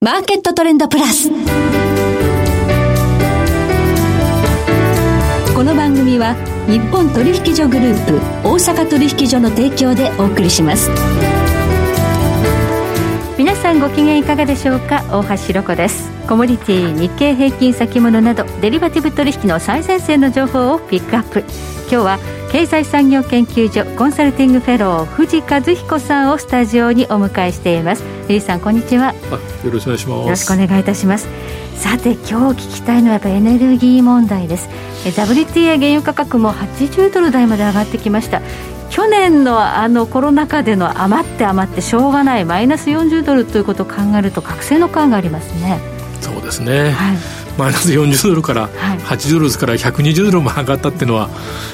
マーケットトレンドプラス。この番組は日本取引所グループ大阪取引所の提供でお送りします。皆さんご機嫌いかがでしょうか？大橋ろ子ですコモディティ日経平均先物などデリバティブ取引の最前線の情報をピックアップ。今日は経済産業研究所コンサルティングフェロー藤和彦さんをスタジオにお迎えしています。藤さんこんにちは。よろしくお願いします。よろしくお願いいたします。さて今日聞きたいのはやっぱエネルギー問題です。WTA 原油価格も80ドル台まで上がってきました。去年のあのコロナ禍での余って余ってしょうがないマイナス40ドルということを考えると覚醒の感がありますねですね、はい。マイナス40ドルから8ドルから120ドルも上がったっていうのは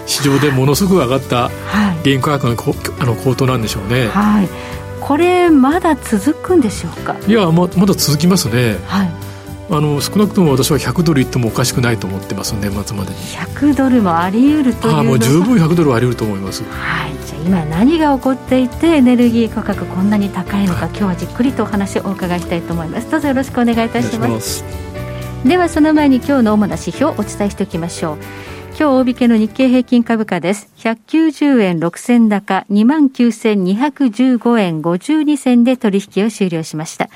市場でものすごく上がった原油価格のあの高騰なんでしょうね。はい。これまだ続くんでしょうか？いやままだ続きますね、はい、あの少なくとも私は100ドルいってもおかしくないと思ってます年末までに。100ドルもあり得るというあもう十分100ドルはあり得ると思います。はいじゃあ今何が起こっていてエネルギー価格こんなに高いのか、はい、今日はじっくりとお話をお伺いしたいと思います。どうぞよろしくお願いいたします。ではその前に今日の主な指標をお伝えしておきましょう。今日大引けの日経平均株価です。190円6銭高、29,215円52銭で取引を終了しました。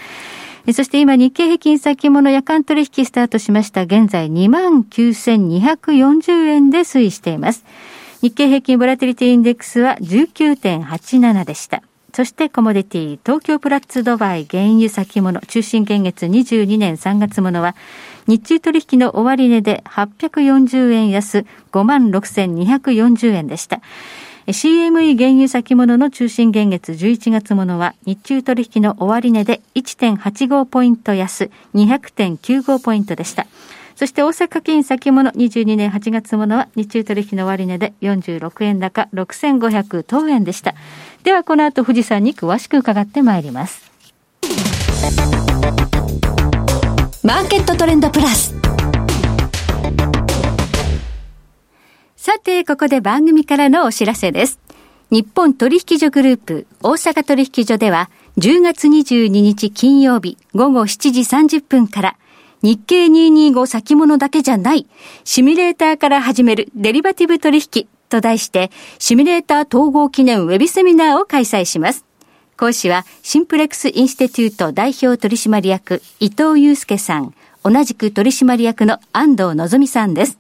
そして今日経平均先物夜間取引スタートしました。現在29,240円で推移しています。日経平均ボラティリティインデックスは19.87でした。そしてコモディティ、東京プラッツドバイ原油先物中心現月22年3月ものは日中取引の終値で840円安56,240円でした。CME 原油先物の中心現月11月ものは日中取引の終値で1.85ポイント安200.95ポイントでした。そして大阪金先物22年8月ものは日中取引の終値で46円高6500等円でした。ではこの後富士山に詳しく伺ってまいります。マーケットトレンドプラス。さて、ここで番組からのお知らせです。日本取引所グループ大阪取引所では10月22日金曜日午後7時30分から日経225先物だけじゃないシミュレーターから始めるデリバティブ取引と題してシミュレーター統合記念ウェビセミナーを開催します。講師はシンプレックスインステテュート代表取締役伊藤祐介さん、同じく取締役の安藤望さんです。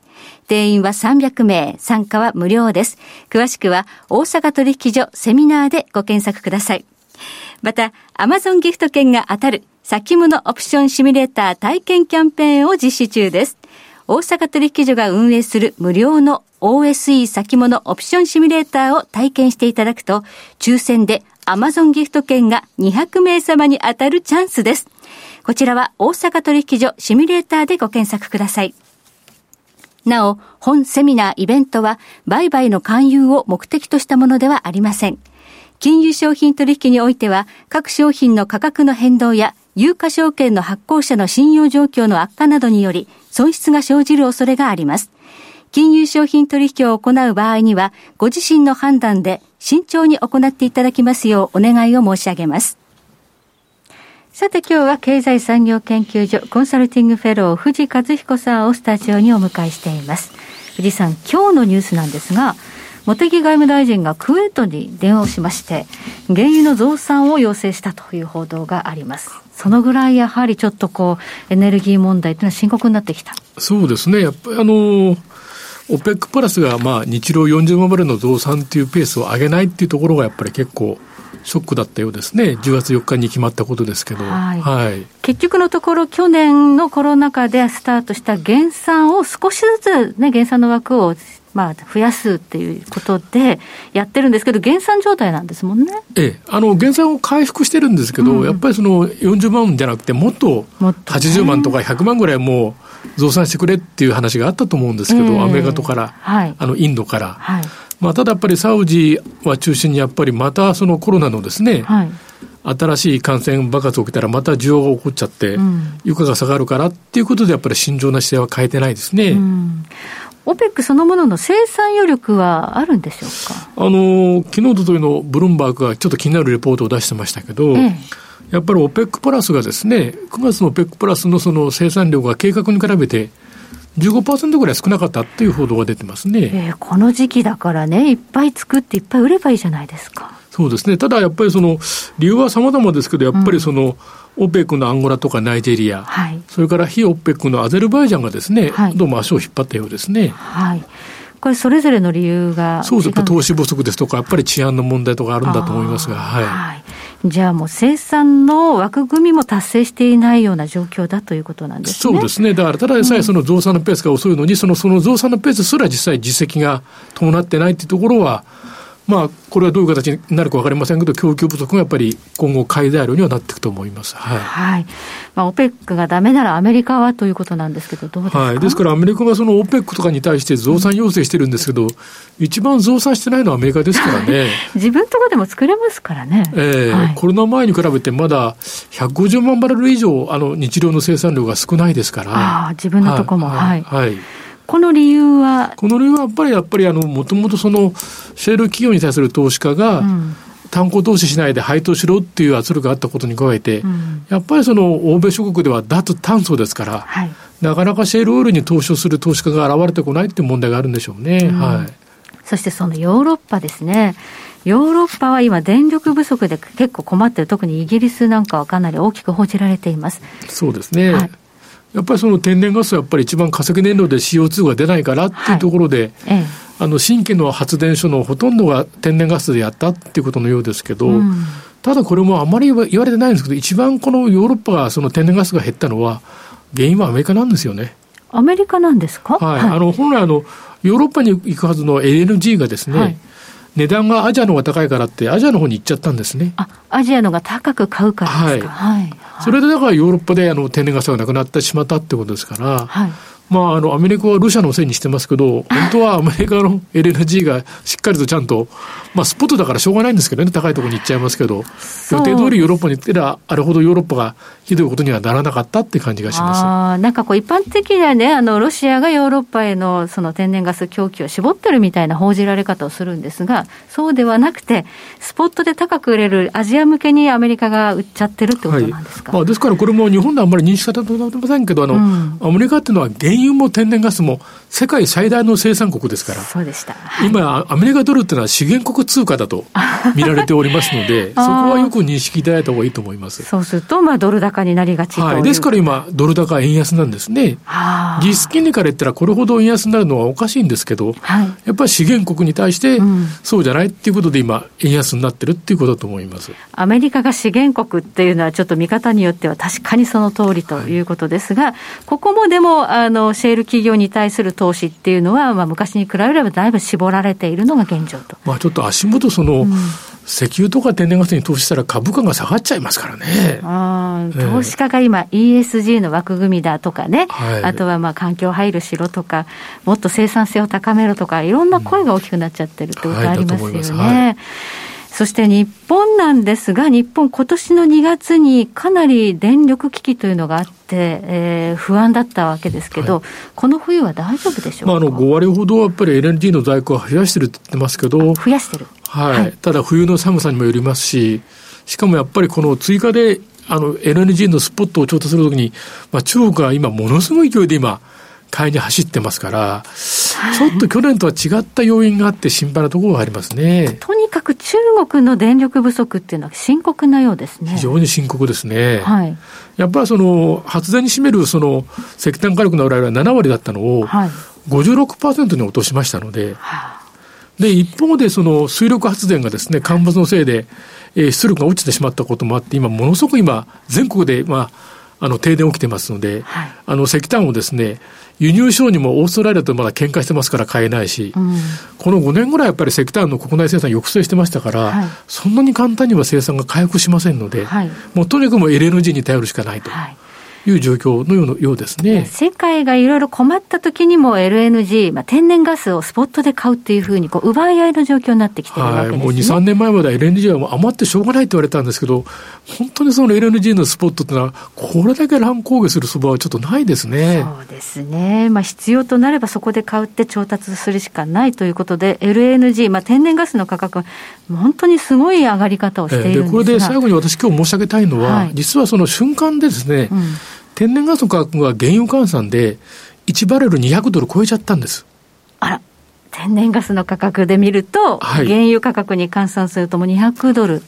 定員は300名、参加は無料です。詳しくは大阪取引所セミナーでご検索ください。また、アマゾンギフト券が当たる先物オプションシミュレーター体験キャンペーンを実施中です。大阪取引所が運営する無料の OSE 先物オプションシミュレーターを体験していただくと、抽選でアマゾンギフト券が200名様に当たるチャンスです。こちらは大阪取引所シミュレーターでご検索ください。なお、本セミナーイベントは売買の勧誘を目的としたものではありません。金融商品取引においては各商品の価格の変動や有価証券の発行者の信用状況の悪化などにより損失が生じる恐れがあります。金融商品取引を行う場合には、ご自身の判断で慎重に行っていただきますようお願いを申し上げます。さて今日は経済産業研究所コンサルティングフェロー藤和彦さんをスタジオにお迎えしています。藤さん、今日のニュースなんですが、茂木外務大臣がクウェートに電話をしまして、原油の増産を要請したという報道があります。そのぐらいやはりちょっとこう、エネルギー問題というのは深刻になってきた。そうですね。やっぱりあの、オペックプラスがまあ日量40万バレルの増産っていうペースを上げないっていうところがやっぱり結構ショックだったようですね、10月4日に決まったことですけど、はい、はい、結局のところ、去年のコロナ禍でスタートした減産を少しずつ、ね、減産の枠をまあ、増やすっていうことでやってるんですけど、減産状態なんですもんね。ええ、あの減産を回復してるんですけど、うん、やっぱりその40万じゃなくて、もっと80万とか100万ぐらいもう増産してくれっていう話があったと思うんですけど、えー、アメリカとから、はい、あのインドから。はいまあ、ただやっぱりサウジは中心にやっぱりまたそのコロナのですね、はい、新しい感染爆発起きたらまた需要が起こっちゃって、うん、床が下がるからっていうことでやっぱり慎重な姿勢は変えてないですね。うん。オペックそのものの生産余力はあるんでしょうか？あの昨日とといのブルームバーグがちょっと気になるレポートを出してましたけど、ええ、やっぱり OPEC プラスがですね、9月の OPEC プラスのその生産量が計画に比べて15%ぐらい少なかったっていう報道が出てますね。えー、この時期だからね、いっぱい作っていっぱい売ればいいじゃないですか。そうですね。ただやっぱりその、理由は様々ですけど、やっぱりその、うん、オペックのアンゴラとかナイジェリア、はい、それから非オペックのアゼルバイジャンがですね、はい、どうも足を引っ張ったようですね。はい。これ、それぞれの理由がそうです。投資不足ですとか、やっぱり治安の問題とかあるんだと思いますが、はい。はい、じゃあもう生産の枠組みも達成していないような状況だということなんですね。そうですね。だからただでさえその増産のペースが遅いのに、うん、そのその増産のペースすら実際実績が伴ってないっていうところは、まあ、これはどういう形になるか分かりませんけど、供給不足がやっぱり今後、買い材料にはなっていくと思います。はい。はい。まあ、オペックがだめならアメリカはということなんですけど、どうですか？はい。ですからアメリカがそのオペックとかに対して増産要請してるんですけど、一番増産してないのはアメリカですからね。自分とこでも作れますからね。ええーはい、コロナ前に比べてまだ150万バレル以上、あの、日量の生産量が少ないですから。ああ、自分のとこも。はい。はい、はいこの理由は？この理由はやっぱり、やっぱり、あの、もともとその、シェール企業に対する投資家が、炭鉱投資しないで配当しろっていう圧力があったことに加えて、うん、やっぱりその欧米諸国では脱炭素ですから、はい、なかなかシェールオイルに投資をする投資家が現れてこないっていう問題があるんでしょうね。うん、はい。そしてそのヨーロッパですね。ヨーロッパは今、電力不足で結構困ってる、特にイギリスなんかはかなり大きく報じられています。そうですね。はいやっぱりその天然ガスはやっぱり一番化石燃料で CO2 が出ないからっていうところで、はいええ、あの新規の発電所のほとんどが天然ガスでやったっていうことのようですけど、うん、ただこれもあまり言われてないんですけど、一番このヨーロッパがその天然ガスが減ったのは、原因はアメリカなんですよね。アメリカなんですか、はい、はい、あの本来あの、ヨーロッパに行くはずの LNG がですね、はい値段がアジアの方が高いからって、アジアの方に行っちゃったんですね。あ、アジアのが高く買うからですか？はい。はい、それでだからヨーロッパであの天然ガスがなくなってしまったってことですから、はい。まあ、あの、アメリカはロシアのせいにしてますけど、本当はアメリカの LNG がしっかりとちゃんと、まあ、スポットだからしょうがないんですけどね、高いところに行っちゃいますけど、予定通りヨーロッパに行ってら、あれほどヨーロッパがひどいことにはならなかったって感じがします。あなんかこう、一般的にはね、あの、ロシアがヨーロッパへのその天然ガス供給を絞ってるみたいな報じられ方をするんですが、そうではなくて、スポットで高く売れるアジア向けにアメリカが売っちゃってるってことなんですか、はい、まあ、ですからこれも日本であんまり認識されてませんけど、あの、うん、アメリカっていうのは原油も天然ガスも世界最大の生産国ですから、そうでした。はい、今、アメリカドルっていうのは資源国通貨だと 見られておりますので、そこはよく認識いただいた方がいいと思います。そうすると、まあ、ドル高になりがちはい。ですから今、ドル高円安なんですね。実質金利から言ったら、これほど円安になるのはおかしいんですけど、はい、やっぱり資源国に対して、そうじゃないっていうことで今、円安になってるっていうことだと思います。アメリカが資源国っていうのは、ちょっと見方によっては確かにその通りということですが、はい、ここもでも、あの、シェール企業に対する投資っていうのは、まあ、昔に比べればだいぶ絞られているのが現状と。まあ、ちょっと足元、その、うん石油とか天然ガスに投資したら株価が下がっちゃいますからね。あ投資家が今 ESG の枠組みだとかね、はい、あとはまあ環境配慮しろとか、もっと生産性を高めろとか、いろんな声が大きくなっちゃってるってことありますよね。はいはい、そして日本なんですが、日本、今年の2月にかなり電力危機というのがあって、えー、不安だったわけですけど、はい、この冬は大丈夫でしょうか、まあ、あの5割ほどやっぱり LNG の在庫は増やしてるって言ってますけど、増やしてる。はい、はい、ただ冬の寒さにもよりますし、しかもやっぱりこの追加であの LNG のスポットを調達するときに、まあ、中国が今ものすごい勢いで今、買いに走ってますから、ちょっと去年とは違った要因があって心配なところがありますね。とにかく中国の電力不足っていうのは深刻なようですね。非常に深刻ですね。はい。やっぱりその発電に占めるその石炭火力の売られは7割だったのを56%に落としましたので、はい、で、一方でその水力発電がですね、干ばつのせいで、えー、出力が落ちてしまったこともあって、今ものすごく今、全国で、まあ、あの、停電起きてますので、はい、あの、石炭をですね、輸入商にもオーストラリアとまだ喧嘩してますから買えないし、うん、この5年ぐらいやっぱり石炭の国内生産抑制してましたから、はい、そんなに簡単には生産が回復しませんので、はい、もうとにかくもう LNG に頼るしかないと。いう状況のようようですね。世界がいろいろ困った時にも LNG、まあ、天然ガスをスポットで買うっていうふうにこう奪い合いの状況になってきてるわけですね。はい、もう2、3年前までは LNG は余ってしょうがないって言われたんですけど、本当にその LNG のスポットってのは、これだけ乱高下するそばはちょっとないですね。そうですね。まあ必要となればそこで買うって調達するしかないということで、LNG、まあ天然ガスの価格、本当にすごい上がり方をしているんですが、えー、これで最後に私今日申し上げたいのは、はい、実はその瞬間でですね、うん天然ガスの価格が原油換算で、1バレル200ドル超えちゃったんです。あら、天然ガスの価格で見ると、はい、原油価格に換算するともう200ドル。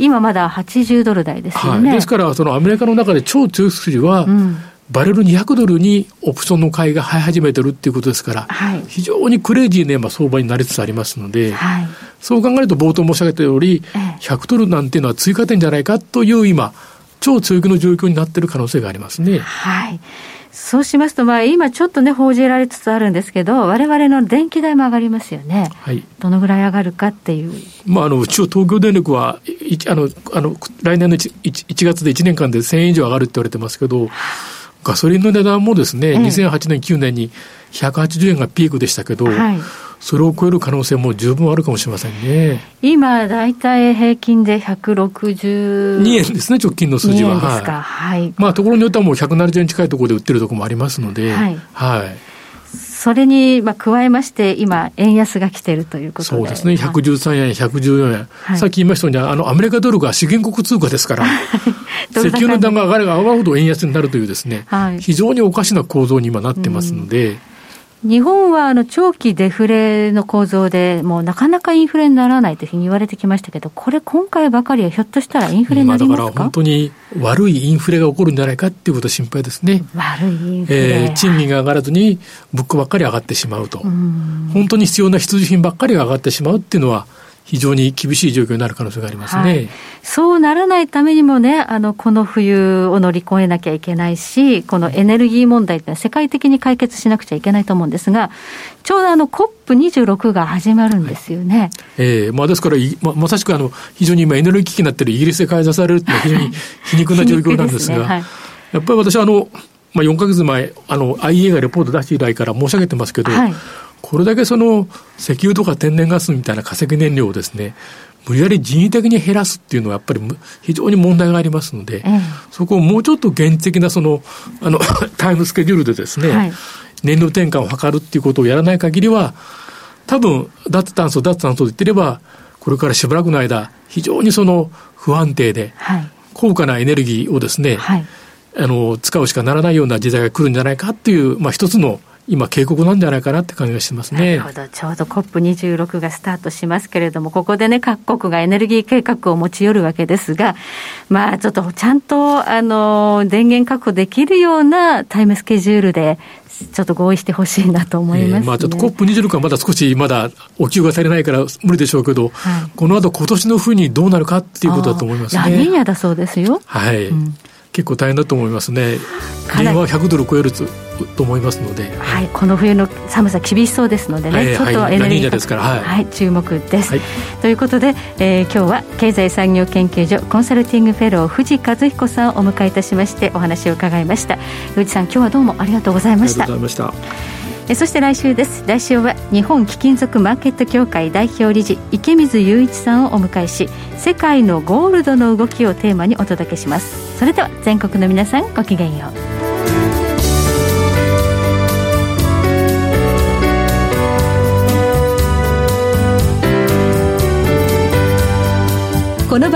今まだ80ドル台ですよね。はい、ですから、そのアメリカの中で超強い筋は、うん、バレル200ドルにオプションの買いが生え始めてるっていうことですから、はい、非常にクレイジーな相場になりつつありますので、はい、そう考えると冒頭申し上げたより、100ドルなんていうのは追加点じゃないかという今、超強気の状況になっている可能性がありますね。はい。そうしますと、まあ、今ちょっとね、報じられつつあるんですけど、われわれの電気代も上がりますよね。はい。どのぐらい上がるかっていう。まあ、あの、うち東京電力は、あの、あの、来年の 1, 1月で1年間で1000円以上上がるって言われてますけど、ガソリンの値段もですね、ええ、2008年、9年に180円がピークでしたけど、はい、それを超える可能性も十分あるかもしれませんね。今、大体平均で162円ですね、直近の数字は。ですか。はい。まあ、ところによってはもう170円近いところで売ってるところもありますので、はい。はい。それにまあ加えまして、今、円安が来てるということでそうですね、113円、114円、はい、さっき言いましたように、あのアメリカドルが資源国通貨ですから、石油の値段が上がれば上がるほど円安になるというですね、はい、非常におかしな構造に今なってますので。うん日本はあの長期デフレの構造で、もうなかなかインフレにならないというふうに言われてきましたけど、これ、今回ばかりはひょっとしたらインフレになりますか、だから本当に悪いインフレが起こるんじゃないかっていうこと心配ですね。悪いインフレ、えー、賃金が上がらずに、物価ばっかり上がってしまうと、本当に必要な必需品ばっかりが上がってしまうっていうのは、非常に厳しい状況になる可能性がありますね、はい、そうならないためにもね、あのこの冬を乗り越えなきゃいけないし、このエネルギー問題って世界的に解決しなくちゃいけないと思うんですが、ちょうどあの COP26 が始まるんですよね。はい、えー、まあ、ですから、ままさしくあの非常に今、エネルギー危機になっているイギリスで開催されるっていうのは非常に皮肉な状況なんですが、ね。はい、やっぱり私はあの、まあ、4か月前、あの IEA がレポート出して以来から申し上げてますけど、はいこれだけその石油とか天然ガスみたいな化石燃料をですね、無理やり人為的に減らすっていうのはやっぱり非常に問題がありますので、そこをもうちょっと現実的なその、あの、タイムスケジュールでですね、はい、燃料転換を図るっていうことをやらない限りは、多分、脱炭素、脱炭素と言ってれば、これからしばらくの間、非常にその不安定で、高価なエネルギーをですね、はい、あの、使うしかならないような時代が来るんじゃないかっていう、まあ一つの今、警告なんじゃないかなって感じがしますね。なるほど。ちょうど COP26 がスタートしますけれども、ここでね、各国がエネルギー計画を持ち寄るわけですが、まあ、ちょっとちゃんと、あの、電源確保できるようなタイムスケジュールで、ちょっと合意してほしいなと思います、ね、えー、まあ、ちょっと COP26 はまだ少しまだお給が足りないから無理でしょうけど、はい、この後今年の冬にどうなるかっていうことだと思いますね。ラニーニャだそうですよ。はい。うん結構大変だと思いますね。原油は100ドル超えると思いますので、はい、この冬の寒さ厳しそうですのでね、はい、ちょっとエネルギーですから、はい、はい、注目です。はい、ということで、えー、今日は経済産業研究所コンサルティングフェロー藤和彦さんをお迎えいたしましてお話を伺いました。藤さん、今日はどうもありがとうございました。ありがとうございました。えそして来週です来週は日本貴金属マーケット協会代表理事池水雄一さんをお迎えし世界のゴールドの動きをテーマにお届けしますそれでは全国の皆さんごきげんよう